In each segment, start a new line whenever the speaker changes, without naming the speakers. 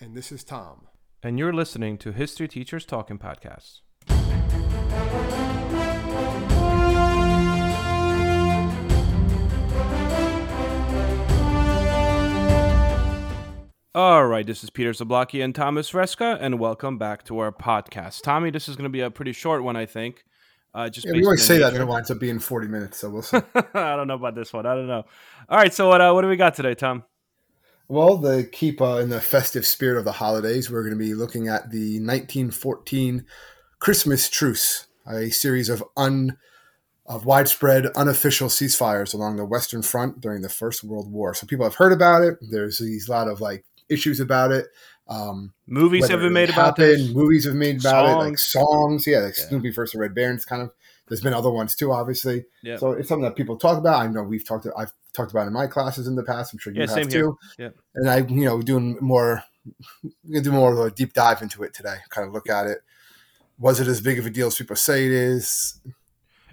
And this is Tom.
and you're listening to History Teachers Talking Podcasts. All right, this is Peter Zablocki and Thomas Reska, and welcome back to our podcast. Tommy, this is going to be a pretty short one, I think. Uh, just
Yeah, we always say that, and it winds up being 40 minutes, so we'll see.
I don't know about this one. I don't know. All right, so what uh, what do we got today, Tom?
Well, to keep uh, in the festive spirit of the holidays, we're going to be looking at the 1914 Christmas Truce, a series of un of widespread unofficial ceasefires along the Western Front during the First World War. So people have heard about it. There's these lot of like issues about it. Um,
Movies have been
it
made about
happened,
this.
Movies have made about it, like
Songs.
songs. Yeah, like
Yeah.
Snoopy versus the Red Baron's kind of. There's been other ones too, obviously.
Yeah.
So it's something that people talk about. I know we've talked. I've talked about it in my classes in the past. I'm sure you
Yeah,
have
same
too.
Yeah.
And I, you know, doing more. We're gonna do more of a deep dive into it today. Kind of look at it. Was it as big of a deal as people say it is?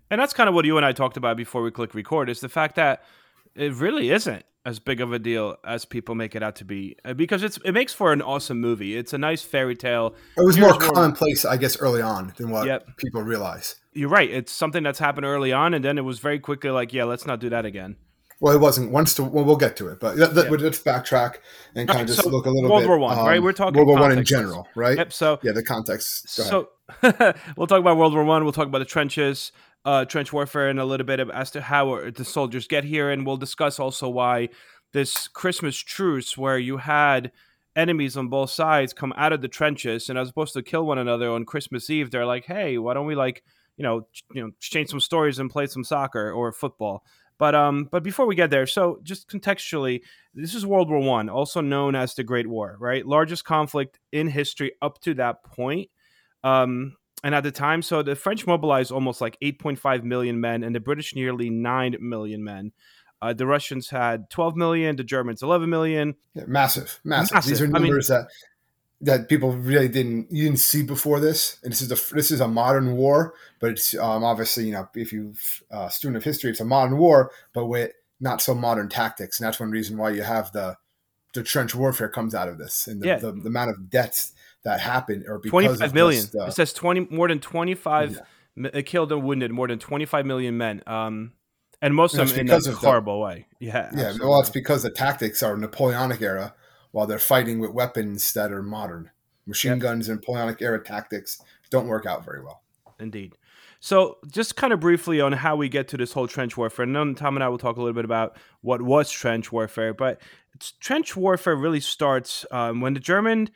And that's kind of what you and I talked about before we click record is the fact that it really isn't as big of a deal as people make it out to be Uh, because it's it makes for an awesome movie. It's a nice fairy tale.
It was
Here's
more commonplace, I guess, early on than what
Yep.
people realize.
You're right. It's something that's happened early on, and then it was very quickly like, yeah, let's not do that again.
Well, it wasn't once to. Well, we'll get to it, but
Yeah.
let's backtrack and kind of just
so
look a little
World
bit.
World War One, right?
um,
We're talking
World War One in general, right?
Yep. So
Yeah, the context.
So we'll talk about World War One. We'll talk about the trenches, uh, trench warfare, and a little bit of, as to how the soldiers get here, and we'll discuss also why this Christmas truce, where you had enemies on both sides come out of the trenches, and as opposed to kill one another on Christmas Eve, they're like, "Hey, why don't we like, you know, ch- you know, exchange some stories and play some soccer or football?" But um, but before we get there, so just contextually, this is World War One, also known as the Great War, right? Largest conflict in history up to that point. Um, and at the time, so the French mobilized almost like 8.5 million men, and the British nearly 9 million men. Uh, the Russians had 12 million, the Germans 11 million.
Yeah, massive, massive, These
Massive.
are
I mean-
numbers that that people really didn't you didn't see before this. And this is a this is a modern war, but it's um, obviously you know if you uh, student of history, it's a modern war, but with not so modern tactics. And that's one reason why you have the the trench warfare comes out of this, and the,
Yeah.
the, the amount of deaths that happened or because
25
of
million.
just, uh,
it says 20 more than 25
Yeah.
killed and wounded, more than 25 million men. Um, and most
And
of them in a
of the-
horrible way. Yeah.
Yeah,
absolutely.
well, it's because the tactics are Napoleonic era, while they're fighting with weapons that are modern. Machine
Yep.
guns and Napoleonic era tactics don't work out very well.
Indeed. So, just kind of briefly on how we get to this whole trench warfare, and then Tom and I will talk a little bit about what was trench warfare. But it's, trench warfare really starts um, when the German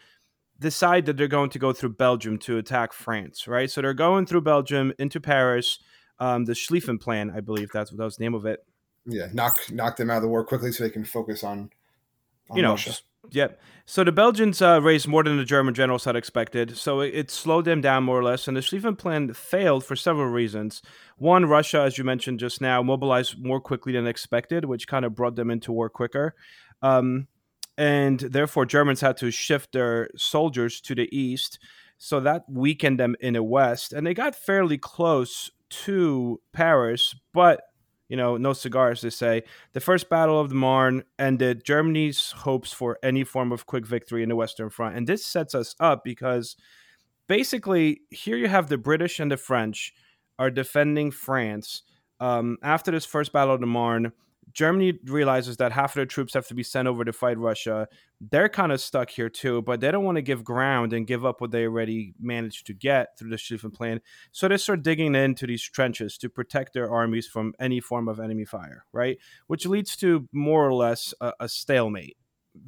decide that they're going to go through Belgium to attack France, right? So they're going through Belgium into Paris. Um, the Schlieffen Plan, I believe that's what that was the name of it.
Yeah, knock knock them out of the war quickly so they can focus on, on
you know,
Russia.
yep. So the Belgians uh, raised more than the German generals had expected, so it, it slowed them down more or less. And the Schlieffen Plan failed for several reasons. One, Russia, as you mentioned just now, mobilized more quickly than expected, which kind of brought them into war quicker. Um, and therefore, Germans had to shift their soldiers to the east, so that weakened them in the west. And they got fairly close to Paris, but you know, no cigars, they say. The first Battle of the Marne ended Germany's hopes for any form of quick victory in the Western Front. And this sets us up because basically, here you have the British and the French are defending France. Um, after this first Battle of the Marne, Germany realizes that half of their troops have to be sent over to fight Russia. They're kind of stuck here too, but they don't want to give ground and give up what they already managed to get through the Schlieffen Plan. So they start digging into these trenches to protect their armies from any form of enemy fire, right? Which leads to more or less a, a stalemate.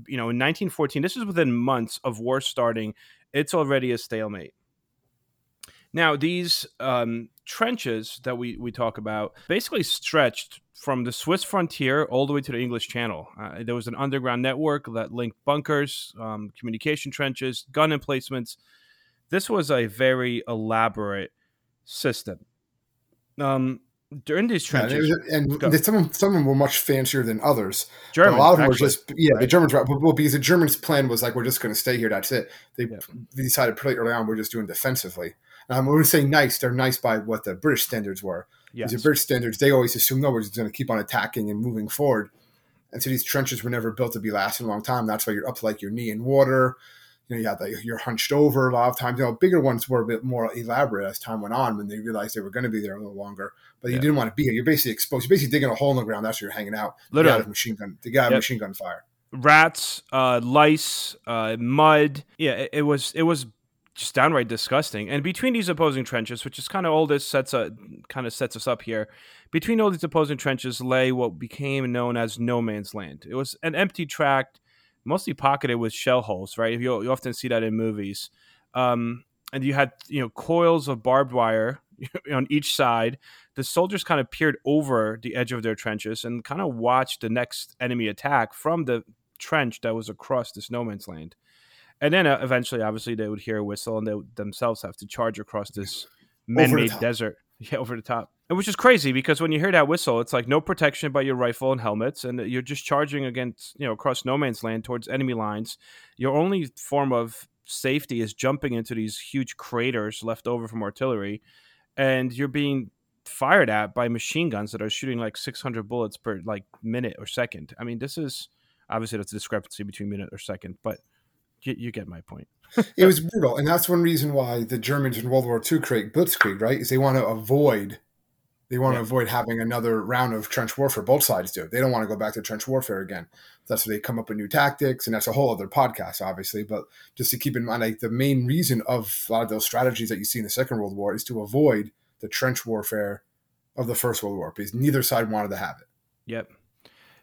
You know, in 1914, this is within months of war starting, it's already a stalemate. Now, these um, trenches that we, we talk about basically stretched from the Swiss frontier all the way to the English Channel. Uh, there was an underground network that linked bunkers, um, communication trenches, gun emplacements. This was a very elaborate system. Um, during these trenches,
yeah, and, and some of them, some of them were much fancier than others.
German,
a lot of them
actually,
were just yeah.
right?
The Germans were well because the Germans' plan was like we're just going to stay here. That's it. They,
Yeah.
they decided pretty early on we're just doing defensively. Um, when we say nice, they're nice by what the British standards were.
Yes.
The British standards, they always assume no, we're just going to keep on attacking and moving forward. And so these trenches were never built to be lasting a long time. That's why you're up to like your knee in water. You know, you had like you're hunched over a lot of times. You know, bigger ones were a bit more elaborate as time went on when they realized they were going to be there a little longer. But you
Yeah.
didn't want to be here. You're basically exposed. You're basically digging a hole in the ground. That's where you're hanging out.
Literally.
out of machine gun. To get out of
Yep.
machine gun fire.
rats, uh, lice, uh, mud. Yeah, it, it was it was just downright disgusting. And between these opposing trenches, which is kind of all this sets a kind of sets us up here, between all these opposing trenches lay what became known as no man's land. It was an empty tract, mostly pocketed with shell holes. Right, you, you often see that in movies. Um, and you had you know coils of barbed wire on each side. The soldiers kind of peered over the edge of their trenches and kind of watched the next enemy attack from the trench that was across this no man's land. And then uh, eventually, obviously, they would hear a whistle and they would themselves have to charge across this man-made desert, yeah, over the top. And which is crazy because when you hear that whistle, it's like no protection by your rifle and helmets, and you're just charging against, you know, across no man's land towards enemy lines. Your only form of safety is jumping into these huge craters left over from artillery, and you're being fired at by machine guns that are shooting like 600 bullets per like minute or second. I mean, this is obviously that's a discrepancy between minute or second, but you, you get my point.
it was brutal, and that's one reason why the Germans in World War II create Blitzkrieg, right? Is they want to avoid they want
Yeah.
to avoid having another round of trench warfare. Both sides do. They don't want to go back to trench warfare again. That's where they come up with new tactics, and that's a whole other podcast, obviously. But just to keep in mind, like the main reason of a lot of those strategies that you see in the Second World War is to avoid the trench warfare of the First World War, because neither side wanted to have it.
Yep.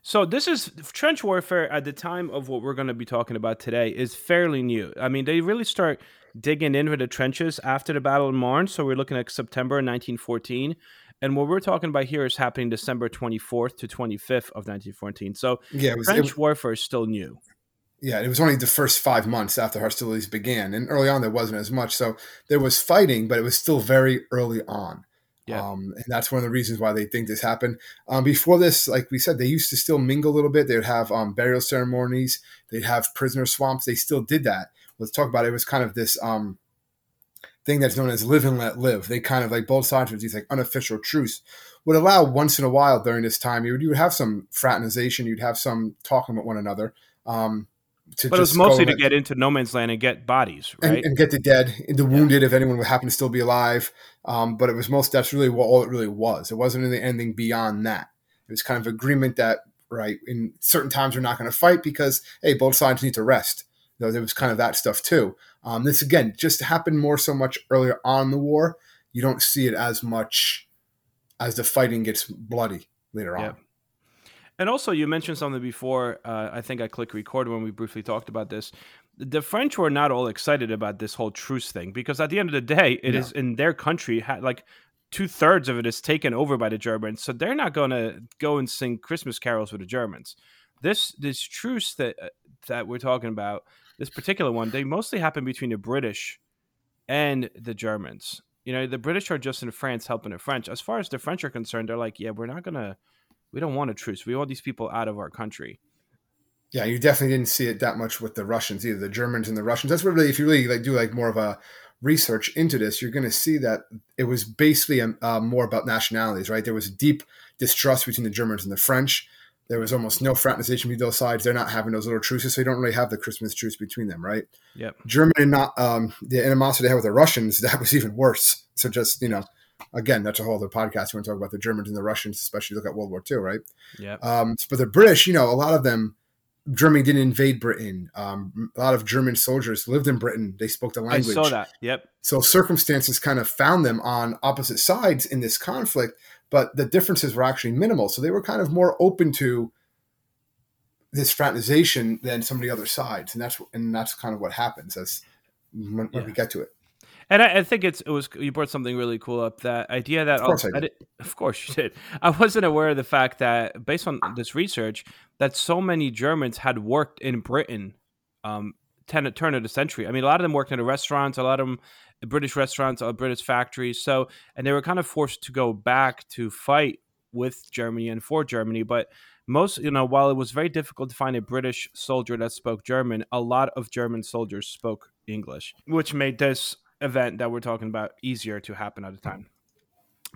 So this is trench warfare at the time of what we're going to be talking about today is fairly new. I mean, they really start digging into the trenches after the Battle of Marne. So we're looking at September 1914. And what we're talking about here is happening December 24th to 25th of 1914. So
Yeah, was,
trench
was
warfare is still new.
yeah, it was only the first five months after hostilities began, and early on there wasn't as much. So there was fighting, but it was still very early on.
Yeah.
Um, and that's one of the reasons why they think this happened. Um, before this, like we said, they used to still mingle a little bit. They would have um, burial ceremonies. They'd have prisoner swamps. They still did that. Let's talk about it. It was kind of this um, thing that's known as live and let live. They kind of like both sides of these like unofficial truce would allow once in a while during this time you would, you would have some fraternization. You'd have some talking with one another. Um, to
But it was mostly to get into no man's land and get bodies,
and,
right?
and get the dead, the wounded, if anyone would happen to still be alive. Um, but it was most that's really what all it really was. It wasn't really anything beyond that. It was kind of agreement that right in certain times we're not going to fight because hey, both sides need to rest. You know, there was kind of that stuff too. Um, this again just happened more so much earlier on the war. You don't see it as much as the fighting gets bloody later on.
Yeah. And also, you mentioned something before. Uh, I think I clicked record when we briefly talked about this. The French were not all excited about this whole truce thing because at the end of the day, it is
No.
in their country. Like two thirds of it is taken over by the Germans, so they're not going to go and sing Christmas carols with the Germans. This this truce that uh, that we're talking about, this particular one, they mostly happen between the British and the Germans. You know, the British are just in France helping the French. As far as the French are concerned, they're like, yeah, we're not gonna we don't want a truce. We want these people out of our country.
Yeah, you definitely didn't see it that much with the Russians either. The Germans and the Russians. That's what really, if you really like do like more of a research into this, you're going to see that it was basically um, uh, more about nationalities, right? There was deep distrust between the Germans and the French. There was almost no fraternization between those sides. They're not having those little truces, so you don't really have the Christmas truce between them, right?
Yep.
Germany and not um, the animosity they had with the Russians that was even worse. So just you know, again, that's a whole other podcast. We want to talk about the Germans and the Russians, especially look at World War II, right?
Yep.
Um, but the British, you know, a lot of them, Germany didn't invade Britain. Um, a lot of German soldiers lived in Britain. They spoke the language.
I saw that. Yep.
So circumstances kind of found them on opposite sides in this conflict, but the differences were actually minimal. So they were kind of more open to this fraternization than some of the other sides, and that's and that's kind of what happens as when, when
Yeah.
we get to it.
And I, I, think it's it was you brought something really cool up that idea that
of course, I,
I did. of course you did. I wasn't aware of the fact that based on this research that so many Germans had worked in Britain um, ten, turn of the century. I mean, a lot of them worked in the restaurants, a lot of them British restaurants, uh, British factories. So and they were kind of forced to go back to fight with Germany and for Germany, but most you know while it was very difficult to find a british soldier that spoke german a lot of german soldiers spoke english which made this event that we're talking about easier to happen at a time.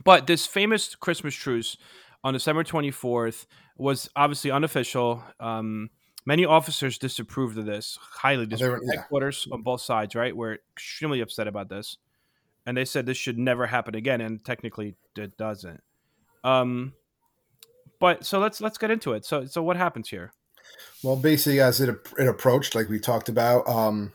But this famous Christmas truce on December 24th was obviously unofficial. Um, many officers disapproved of this, highly disapproved. Yeah. Headquarters on both sides, right, were extremely upset about this. And they said this should never happen again, and technically it doesn't. Um, but so let's let's get into it. So so what happens here?
Well, basically, as it it approached, like we talked about, um,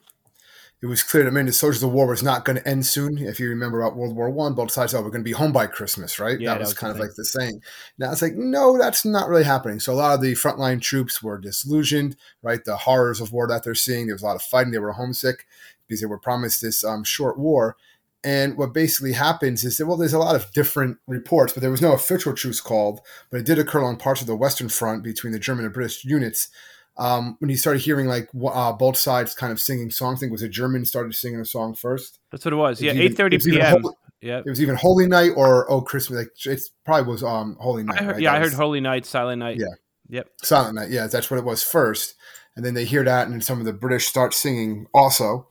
it was clear to many the soldiers of the war was not going to end soon. If you remember about World War One, both sides oh, we're going to be home by Christmas, right? Yeah, that, was, was kind of like the saying. Now it's like, no, that's not really happening. So a lot of the frontline troops were disillusioned, right? The horrors of war that they're seeing. There was a lot of fighting. They were homesick because they were promised this um, short war. And what basically happens is that, well, there's a lot of different reports, but there was no official truce called, but it did occur on parts of the Western Front between the German and British units um, when you started hearing like uh, both sides kind of singing songs. I think it was a German started singing a song first.
That's what it was. It was yeah, eight thirty p.m.
Yeah, it was even Holy Night or Oh Christmas. Like it probably was um Holy Night.
I heard,
right?
Yeah,
that
I
was,
heard Holy Night, Silent Night.
Yeah,
yep,
Silent Night. Yeah, that's what it was first, and then they hear that, and then some of the British start singing also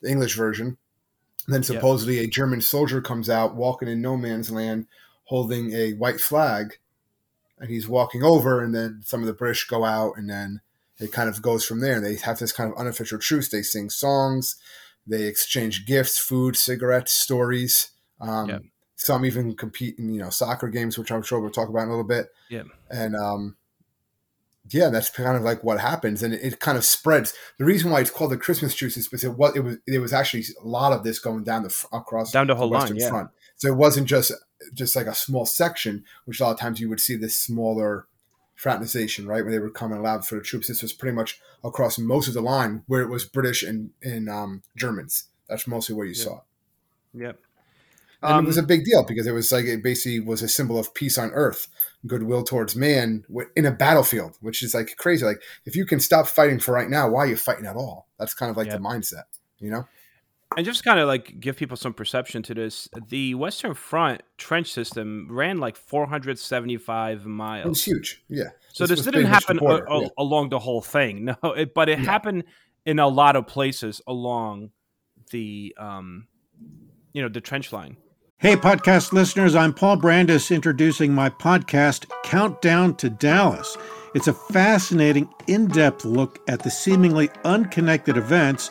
the English version. And then supposedly yep. a German soldier comes out walking in no man's land, holding a white flag, and he's walking over, and then some of the British go out, and then it kind of goes from there. They have this kind of unofficial truce. They sing songs, they exchange gifts, food, cigarettes, stories. Um, yeah. Some even compete in you know soccer games, which I'm sure we'll talk about in a little bit.
Yeah,
and um, yeah, that's kind of like what happens, and it, it, kind of spreads. The reason why it's called the Christmas truce is because it was it was it was actually a lot of this going down the across
down the whole
the
line, yeah.
front. So it wasn't just just like a small section, which a lot of times you would see this smaller fraternization, right? When they were coming allowed for the troops, this was pretty much across most of the line where it was British and, and um, Germans. That's mostly where you
yep.
saw
it. Yep.
And um, it was a big deal because it was like it basically was a symbol of peace on earth, goodwill towards man in a battlefield, which is like crazy. Like if you can stop fighting for right now, why are you fighting at all? That's kind of like yep. the mindset, you know?
And just kind of like give people some perception to this, the Western Front trench system ran like 475 miles.
It was huge, yeah.
So this, this didn't happen a, a, yeah. along the whole thing, no. It, but it yeah. happened in a lot of places along the, um, you know, the trench line.
Hey, podcast listeners, I'm Paul Brandus introducing my podcast, Countdown to Dallas. It's a fascinating, in depth look at the seemingly unconnected events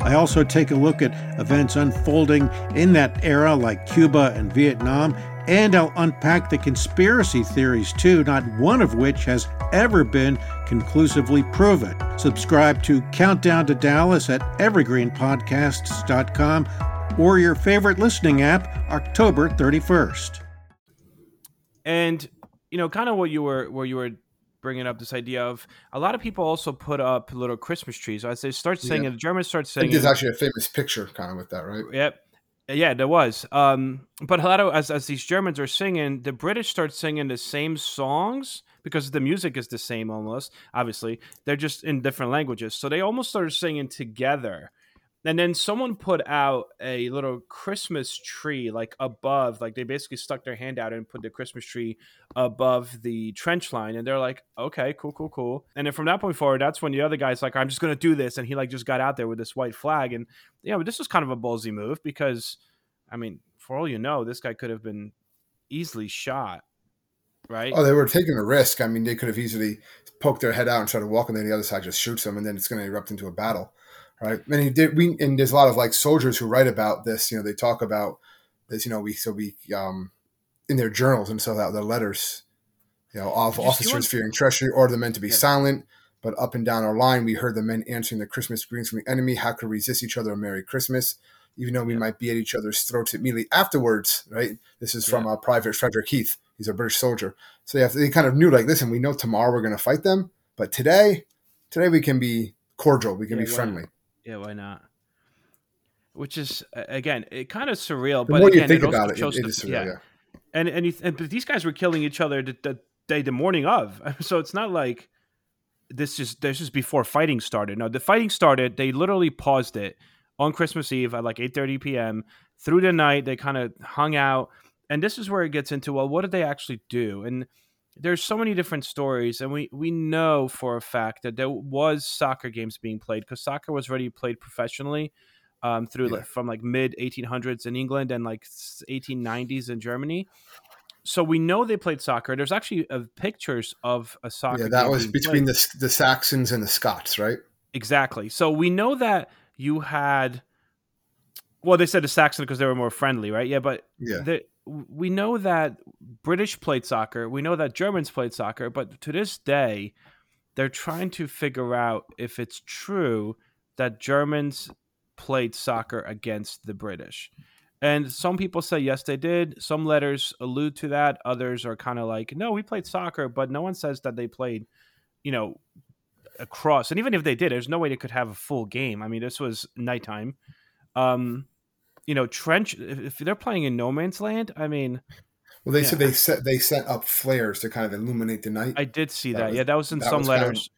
I also take a look at events unfolding in that era, like Cuba and Vietnam, and I'll unpack the conspiracy theories too, not one of which has ever been conclusively proven. Subscribe to Countdown to Dallas at evergreenpodcasts.com or your favorite listening app, October 31st.
And you know, kind of what you were where you were bringing up this idea of a lot of people also put up little Christmas trees as they start singing. Yeah. The Germans start singing.
There's actually a famous picture kind of with that, right?
Yep. Yeah, there was. Um, but a lot of as as these Germans are singing, the British start singing the same songs because the music is the same almost. Obviously, they're just in different languages, so they almost started singing together and then someone put out a little christmas tree like above like they basically stuck their hand out and put the christmas tree above the trench line and they're like okay cool cool cool. And then from that point forward that's when the other guy's like i'm just gonna do this and he like just got out there with this white flag and you know, this was kind of a ballsy move because i mean for all you know this guy could have been easily shot right?
Oh they were taking a risk. I mean they could have easily poked their head out and started walking then the other side just shoots them and then it's going to erupt into a battle right? And he did. We and there's a lot of like soldiers who write about this. You know, they talk about this. You know, we so we um, in their journals and so that their letters, you know, of officers fearing treachery order the men to be yeah. silent. But up and down our line, we heard the men answering the Christmas greetings from the enemy. How could resist each other a Merry Christmas? Even though we yeah. might be at each other's throats immediately afterwards, right? This is from yeah. uh, Private Frederick Heath. He's a British soldier. So yeah, they kind of knew, like, listen, we know tomorrow we're going to fight them, but today, today we can be cordial, we can be friendly.
Yeah, why not? Which is again, it kind of surreal.
The
but
more
again,
you think it about it, it, it is surreal.
Yeah.
yeah.
And and, you, and but these guys were killing each other the, the day the morning of, so it's not like this just this is before fighting started. No, the fighting started. They literally paused it on Christmas Eve at like eight thirty p.m. Through the night, they kind of hung out, and this is where it gets into well, what did they actually do? And there's so many different stories, and we we know for a fact that there was soccer games being played because soccer was already played professionally. Um, through yeah. like, from like mid 1800s in England and like 1890s in Germany, so we know they played soccer. There's actually uh, pictures of a soccer.
Yeah, that was between the the Saxons and the Scots, right?
Exactly. So we know that you had. Well, they said the Saxons because they were more friendly, right? Yeah, but
yeah,
the, we know that British played soccer. We know that Germans played soccer, but to this day, they're trying to figure out if it's true that Germans played soccer against the British. And some people say yes, they did. Some letters allude to that. Others are kind of like, no, we played soccer, but no one says that they played, you know, across. And even if they did, there's no way they could have a full game. I mean, this was nighttime. Um, you know, trench. If they're playing in no man's land, I mean,
well, they yeah. said they set they set up flares to kind of illuminate the night.
I did see that. that. Was, yeah, that was in that some was letters. Found,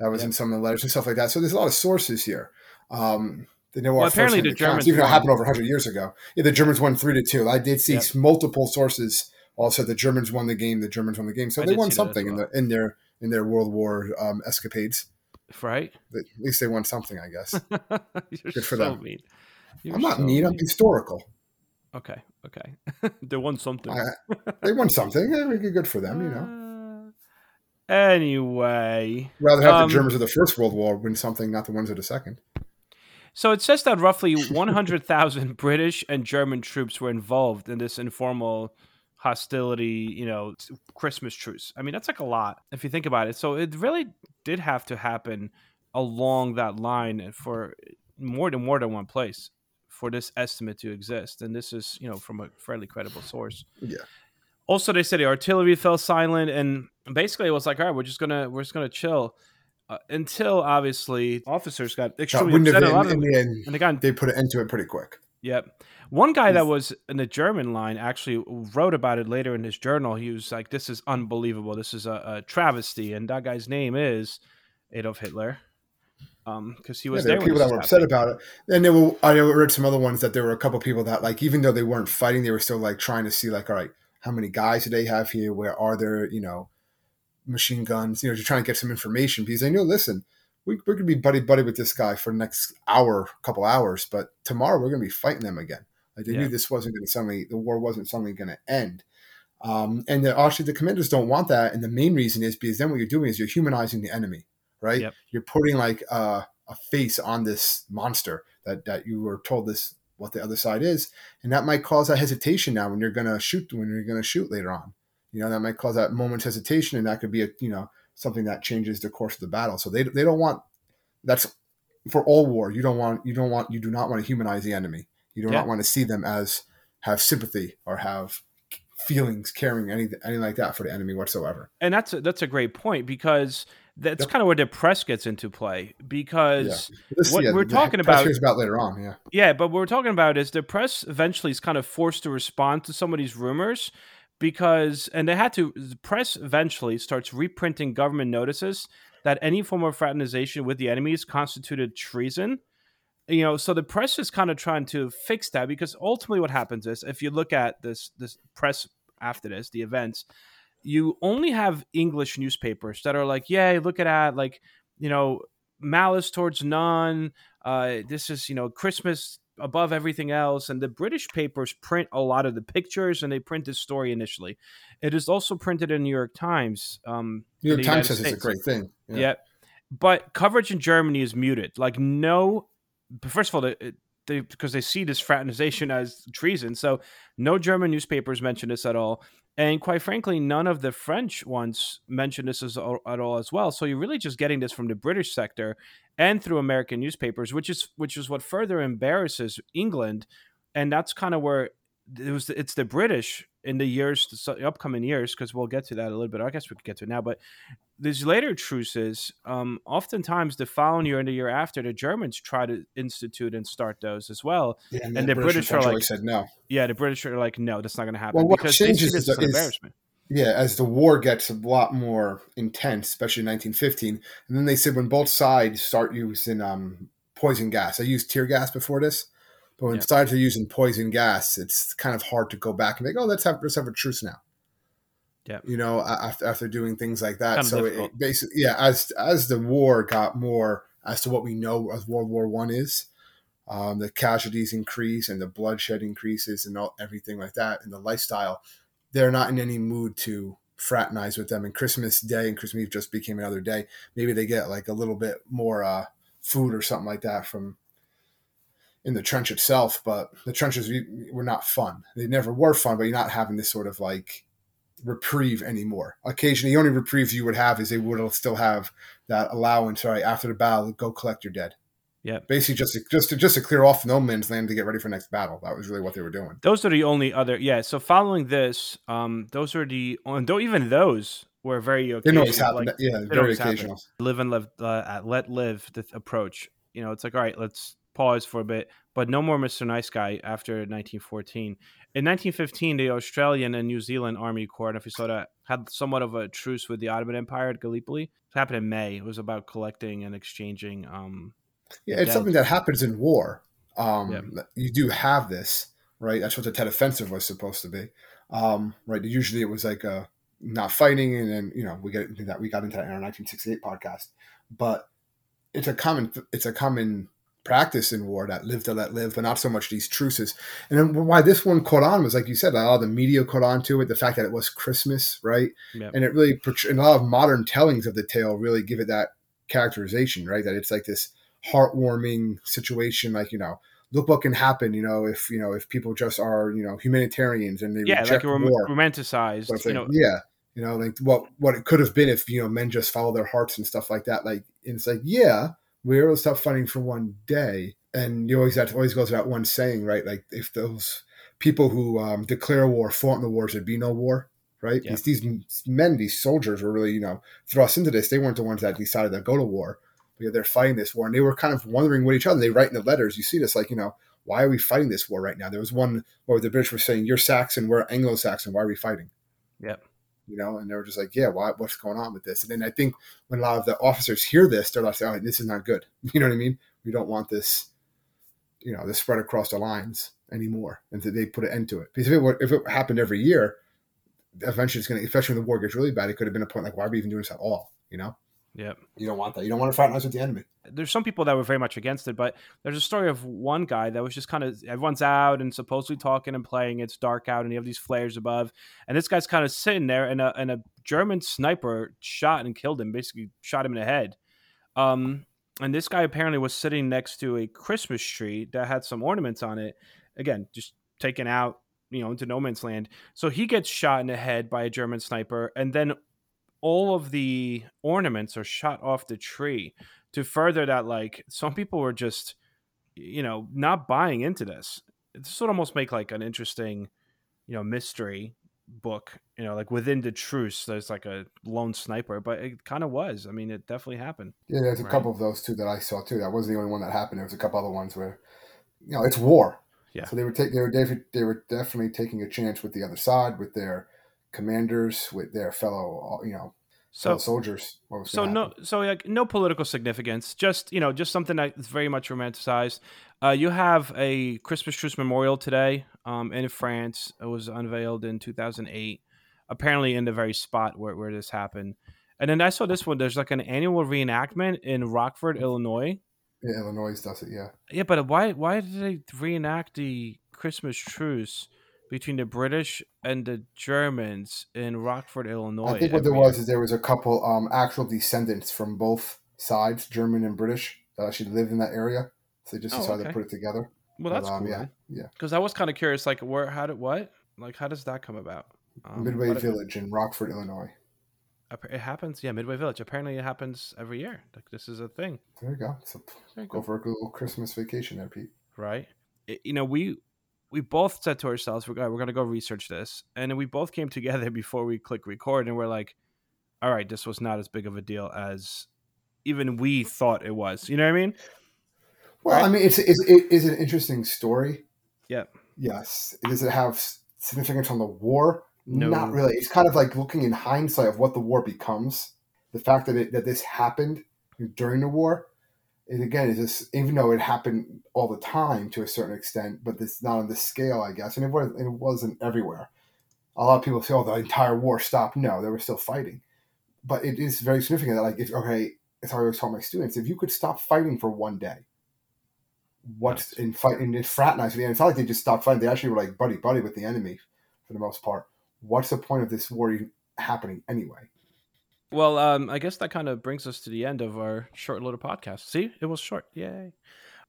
that was yeah. in some of the letters and stuff like that. So there's a lot of sources here. Um,
they know well, apparently the Germans,
even happened over 100 years ago. Yeah, the Germans won three to two. I did see yep. multiple sources also the Germans won the game. The Germans won the game, so I they won something well. in the in their in their World War um, escapades.
Right.
At least they won something, I guess.
Good for so them. Mean.
I'm not so mean. I'm historical.
Okay. Okay. they won something. I,
they won something. Good for them, you know.
Uh, anyway,
rather have um, the Germans of the First World War win something, not the ones of the Second.
So it says that roughly 100,000 British and German troops were involved in this informal hostility, you know, Christmas truce. I mean, that's like a lot if you think about it. So it really did have to happen along that line for more than more than one place for this estimate to exist. And this is, you know, from a fairly credible source.
Yeah.
Also, they said the artillery fell silent, and basically it was like, all right, we're just gonna we're just gonna chill uh, until obviously officers got extremely upset.
a lot of them, the end, and they got they put an end to it pretty quick.
Yep. One guy that was in the German line actually wrote about it later in his journal. He was like, "This is unbelievable. This is a, a travesty." And that guy's name is Adolf Hitler, because um, he was
yeah, there.
there
people that were upset about it, and there were. I read some other ones that there were a couple people that, like, even though they weren't fighting, they were still like trying to see, like, all right, how many guys do they have here? Where are there? You know, machine guns, you know, to try and get some information because I know, listen, we, we're going to be buddy buddy with this guy for the next hour, couple hours, but tomorrow we're going to be fighting them again. Like they yeah. knew this wasn't going to suddenly, the war wasn't suddenly going to end. Um, and the, actually, the commanders don't want that. And the main reason is because then what you're doing is you're humanizing the enemy, right? Yep. You're putting like uh, a face on this monster that, that you were told this what the other side is, and that might cause a hesitation now when you're going to shoot when you're to shoot later on. You know, that might cause that moment's hesitation, and that could be a you know something that changes the course of the battle. So they they don't want that's for all war. You don't want you don't want you do not want to humanize the enemy. You do yeah. not want to see them as have sympathy or have feelings, caring, anything, anything like that for the enemy whatsoever.
And that's a, that's a great point because that's yep. kind of where the press gets into play because yeah. this, what yeah, we're talking about
is about later on, yeah,
yeah. But what we're talking about is the press eventually is kind of forced to respond to some of these rumors because and they had to the press eventually starts reprinting government notices that any form of fraternization with the enemies constituted treason you know so the press is kind of trying to fix that because ultimately what happens is if you look at this this press after this the events you only have english newspapers that are like yeah look at that like you know malice towards none uh this is you know christmas above everything else. And the British papers print a lot of the pictures and they print the story initially. It is also printed in New York Times. Um,
New York Times says States. it's a great thing.
Yeah. yeah. But coverage in Germany is muted. Like, no, first of all, the, they because they see this fraternization as treason. So no German newspapers mention this at all. And quite frankly, none of the French ones mention this as, at all as well. So you're really just getting this from the British sector and through American newspapers, which is which is what further embarrasses England, and that's kind of where it was. It's the British in the years, the upcoming years, because we'll get to that a little bit. I guess we could get to it now, but these later truces, um, oftentimes the following year and the year after, the Germans try to institute and start those as well.
Yeah, and,
and
the,
the
British,
British are like,
said no.
Yeah, the British are like, no, that's not going to happen
Well, what
because
changes is-
an
is-
embarrassment.
Yeah, as the war gets a lot more intense, especially in 1915, and then they said when both sides start using um, poison gas. I used tear gas before this, but when
Yeah.
sides are using poison gas, it's kind of hard to go back and be like, oh, let's have let's have a truce now.
Yeah.
you know, after after doing things like that.
Kind
so it, it basically, yeah, as as the war got more as to what we know as World War One is, um, the casualties increase and the bloodshed increases and all everything like that, and the lifestyle. They're not in any mood to fraternize with them. And Christmas Day and Christmas Eve just became another day. Maybe they get like a little bit more uh, food or something like that from in the trench itself, but the trenches were not fun. They never were fun, but you're not having this sort of like reprieve anymore. Occasionally, the only reprieve you would have is they would still have that allowance, right, after the battle, go collect your dead.
Yeah.
Basically, just to, just to, just to clear off no man's land to get ready for next battle. That was really what they were doing.
Those are the only other. Yeah. So following this, um, those are the. And though even those were very.
They know what's
occasional, like,
yeah,
they
very
always happen.
occasional.
live and live uh, let live the approach you know it's like all right let's pause for a bit but no more mr nice guy after 1914 in 1915 the australian and new zealand army corps if you saw that had somewhat of a truce with the ottoman empire at gallipoli it happened in may it was about collecting and exchanging um
Yeah, it's
dead.
something that happens in war. Um. You do have this, right? That's what the Tet Offensive was supposed to be, um, right? Usually it was like uh, not fighting, and then you know we get into that. We got into that in our 1968 podcast, but it's a common it's a common practice in war that live to let live, but not so much these truces. And then why this one caught on was like you said, a lot of the media caught on to it. The fact that it was Christmas, right?
yeah
and it really and a lot of modern tellings of the tale really give it that characterization right that it's like this heartwarming situation like you know look what can happen you know if you know if people just are you know humanitarians and they
yeah
reject
like rom-
war
romanticized
it's
you know
yeah you know like what what it could have been if you know men just follow their hearts and stuff like that like it's like yeah we're able to stop fighting for one day. And you always that always goes that one saying right? Like if those people who um, declare war fought in the wars there'd be no war right?
Yeah.
these, these men these soldiers were really you know thrust into this. They weren't the ones that decided to go to war. Because they're fighting this war. And they were kind of wondering with each other. They write in the letters you see this like you know why are we fighting this war right now? There was one where the british were saying you're saxon we're anglo-saxon. Why are we fighting?
Yep.
You know, and they were just like, yeah, why, what's going on with this? And then I think when a lot of the officers hear this, they're like, oh, this is not good. You know what I mean? We don't want this, you know, this spread across the lines anymore. And so they put an end to it. Because if it, were, if it happened every year, eventually it's going to, especially when the war gets really bad, it could have been a point like, why are we even doing this at all? You know,
yeah
you don't want that. You don't want to fraternize with the enemy.
there's some people that were very much against it, but there's a story of one guy that was just kind of everyone's out and supposedly talking and playing. It's dark out, and you have these flares above, and this guy's kind of sitting there, and a and a German sniper shot and killed him, basically shot him in the head. Um, and this guy apparently was sitting next to a Christmas tree that had some ornaments on it. Again, just taken out, you know, into no man's land. So he gets shot in the head by a German sniper, and then all of the ornaments are shot off the tree to further that like some people were just you know not buying into this this would almost make like an interesting you know mystery book you know like within the truce there's like a lone sniper but it kind of was i mean it definitely happened
Yeah, there's a
Right.
couple of those too that I saw too. That wasn't the only one that happened. There was a couple other ones where, you know, it's war.
Yeah.
So they were taking they were they were definitely taking a chance with the other side, with their commanders, with their fellow, you know,
so
fellow soldiers.
So no so like no political significance just you know just something that's very much romanticized uh, you have a christmas truce memorial today um, in france it was unveiled in 2008 apparently in the very spot where, where this happened and then i saw this one there's like an annual reenactment in rockford illinois
Yeah, Illinois does it. Yeah.
yeah but why why did they reenact the christmas truce between the british and the germans in rockford illinois
I think what there was
year?
is there was a couple um, actual descendants from both sides, German and British, that actually lived in that area. So they just
Oh,
decided
okay.
to put it together.
Well, that's
But, um,
cool.
yeah, yeah.
Because I was kind of curious, like, where, how did, what, like, how does that come about? Um,
Midway
it-
Village in Rockford, Illinois.
It happens, yeah. Midway Village. Apparently, it happens every year. Like this is a thing.
There you go. So go for a little Christmas vacation there, Pete.
right? It- you know, we we both said to ourselves, we're going we're gonna go research this, and we both came together before we click record, and we're like, all right, this was not as big of a deal as even we thought it was. You know what I mean?
Well,
Right.
I mean, it's, it's it is an interesting story.
Yeah.
Yes. Does it have significance on the war?
No.
Not really. It's kind of like looking in hindsight of what the war becomes. The fact that it that this happened during the war, and again, is this even though it happened all the time to a certain extent, but it's not on this scale, I guess, and it was it wasn't everywhere. A lot of people say, "Oh, the entire war stopped." No, they were still fighting, but it is very significant that, like, if okay, it's how I always tell my students, if you could stop fighting for one day, what's
Yes.
in fighting and fraternize with the enemy? It's not like they just stopped fighting; they actually were like buddy buddy with the enemy for the most part. What's the point of this war even happening anyway?
Well, um, I guess that kind of brings us to the end of our short little podcast. See, it was short. Yay.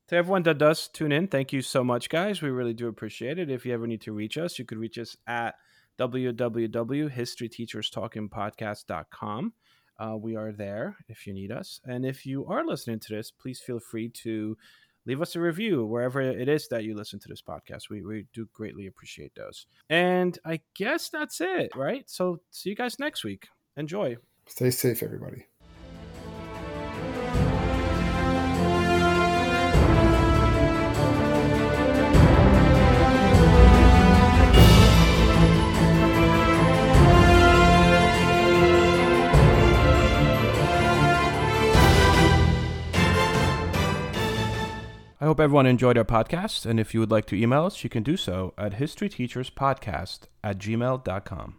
To everyone that does tune in, thank you so much, guys. We really do appreciate it. If you ever need to reach us, you could reach us at www.historyteacherstalkingpodcast.com. Uh, we are there if you need us. And if you are listening to this, please feel free to leave us a review wherever it is that you listen to this podcast. We, we do greatly appreciate those. And I guess that's it, right? So see you guys next week. Enjoy.
Stay safe, everybody.
I hope everyone enjoyed our podcast, and if you would like to email us, you can do so at historyteacherspodcast at gmail.com.